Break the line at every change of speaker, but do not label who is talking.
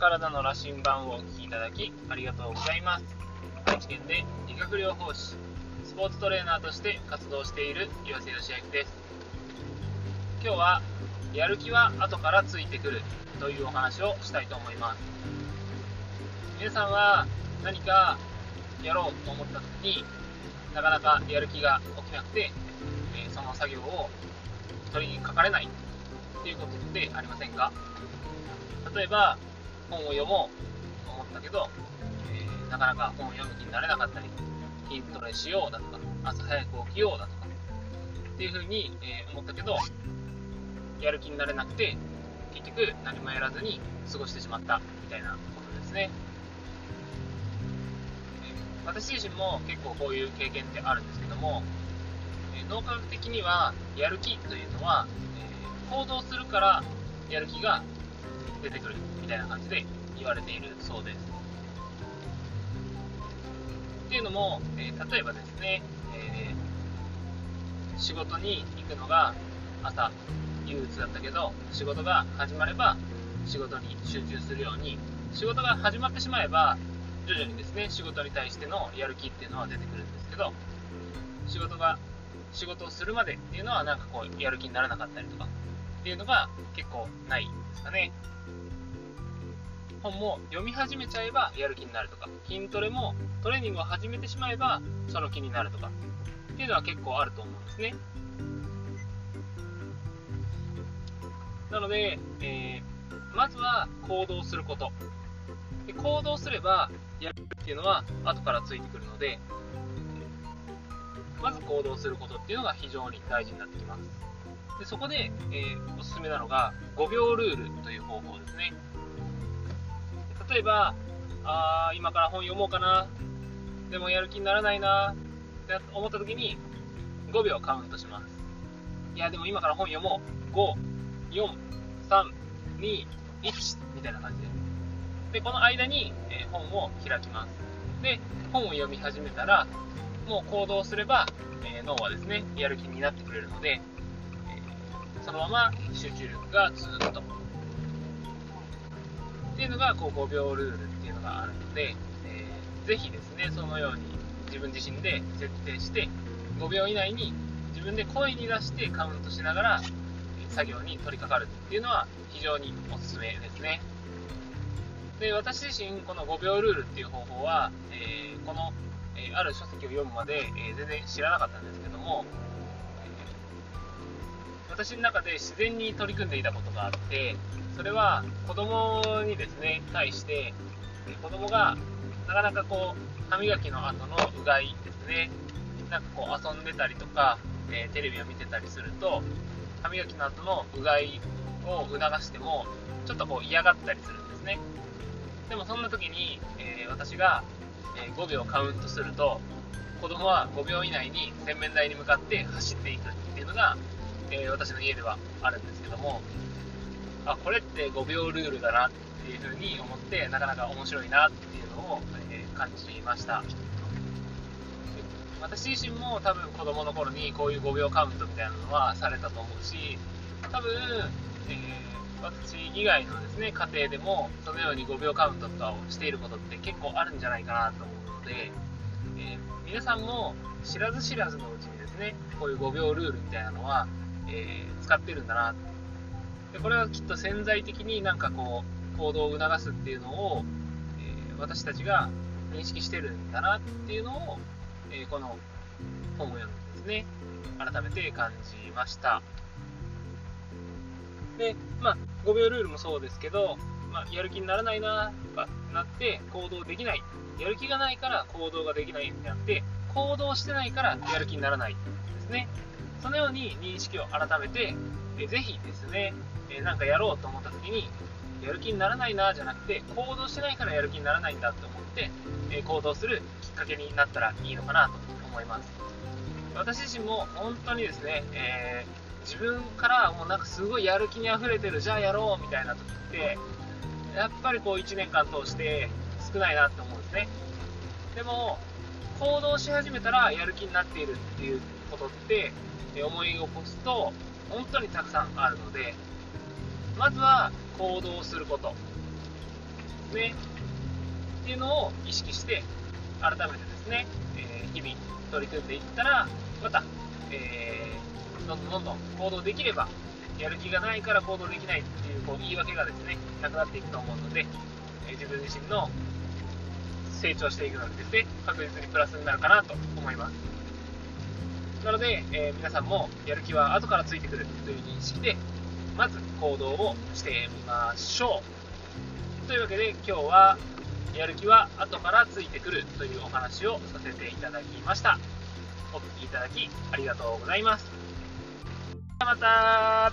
体の羅針盤をお聞きいただきありがとうございます。愛知県で理学療法士スポーツトレーナーとして活動している岩瀬義明です。今日はやる気は後からついてくるというお話をしたいと思います。皆さんは何かやろうと思った時になかなかやる気が起きなくて、その作業を取りにかかれないっていうことってありませんか？例えば本を読もうと思ったけど、えー、なかなか本を読む気になれなかったり筋トレしようだとか朝早く起きようだとかっていうふうに、えー、思ったけどやる気になれなくて結局何もやらずに過ごしてしまったみたいなことですね。私自身も結構こういう経験ってあるんですけども脳科学的にはやる気というのは、え行動するからやる気が出てくるみたいな感じで言われているそうです。っていうのも、えー、例えばですね、えー、仕事に行くのが朝憂鬱だったけど仕事が始まれば仕事に集中するように仕事が始まってしまえば徐々にですね仕事に対してのやる気っていうのは出てくるんですけど仕事が仕事をするまでっていうのはなんかこうやる気にならなかったりとかっていうのが結構ないですかね。本も読み始めちゃえばやる気になるとか筋トレもトレーニングを始めてしまえばその気になるとかっていうのは結構あると思うんですね。なので、えー、まずは行動すること。で行動すればやるっていうのは後からついてくるのでまず行動することっていうのが非常に大事になってきます。でそこで、えー、おすすめなのが5秒ルールという方法ですね。例えばあ今から本読もうかな。でもやる気にならないな。って思った時に5秒カウントします。いやでも今から本読もう。54321みたいな感じで。でこの間に、えー、本を開きます。で本を読み始めたらもう行動すれば、えー、脳はですねやる気になってくれるので、そのまま集中力がずっとっていうのがこう5秒ルールっていうのがあるので、えー、ぜひですねそのように自分自身で設定して5秒以内に自分で声に出してカウントしながら作業に取り掛かるっていうのは非常におすすめですね。で私自身この5秒ルールっていう方法は、えー、この、えー、ある書籍を読むまで、えー、全然知らなかったんですけども、私の中で自然に取り組んでいたことがあってそれは子供にですね対して子供がなかなかこう歯磨きの後のうがいですね。なんかこう遊んでたりとか、えテレビを見てたりすると歯磨きの後のうがいを促してもちょっとこう嫌がったりするんですね。でもそんな時に、えー、私が、5秒カウントすると子供は5秒以内に洗面台に向かって走っていくっていうのが、えー、私の家ではあるんですけどもあこれって5秒ルールだなっていうふうに思ってなかなか面白いなっていうのを、えー、感じました。私自身も多分子供の頃にこういう5秒カウントみたいなのはされたと思うし多分、えー私以外のですね、家庭でも、そのように5秒カウントとかをしていることって結構あるんじゃないかなと思うので、えー、皆さんも知らず知らずのうちにですね、こういう5秒ルールみたいなのは、えー、使ってるんだなで。これはきっと潜在的になんかこう、行動を促すっていうのを、えー、私たちが認識してるんだなっていうのを、えこの本を読んでですね、改めて感じました。で、まあ、5秒ルールもそうですけど、まあ、やる気にならないなとかなって行動できない。やる気がないから行動ができないんであって、行動してないからやる気にならないですね。そのように認識を改めて、えぜひですね、えなんかやろうと思った時に、やる気にならないなじゃなくて、行動してないからやる気にならないんだと思って、え行動するきっかけになったらいいのかなと思います。私自身も本当にですね、えー自分からもうなんかすごいやる気にあふれてるじゃあやろうみたいな時ってやっぱりこう1年間通して少ないなって思うんですねでも行動し始めたらやる気になっているっていうことって思い起こすと本当にたくさんあるのでまずは行動することね。っていうのを意識して、改めてですね、えー、日々取り組んでいったら、また、えー、どんどんどんどん行動できれば、やる気がないから行動できないっていうこう言い訳がですね、なくなっていくと思うので、えー、自分自身の成長していくのでですね、確実にプラスになるかなと思います。なので、えー、皆さんもやる気は後からついてくるという認識で、まず行動をしてみましょう。というわけで今日はやる気は後からついてくるというお話をさせていただきました。お聴きいただきありがとうございます。また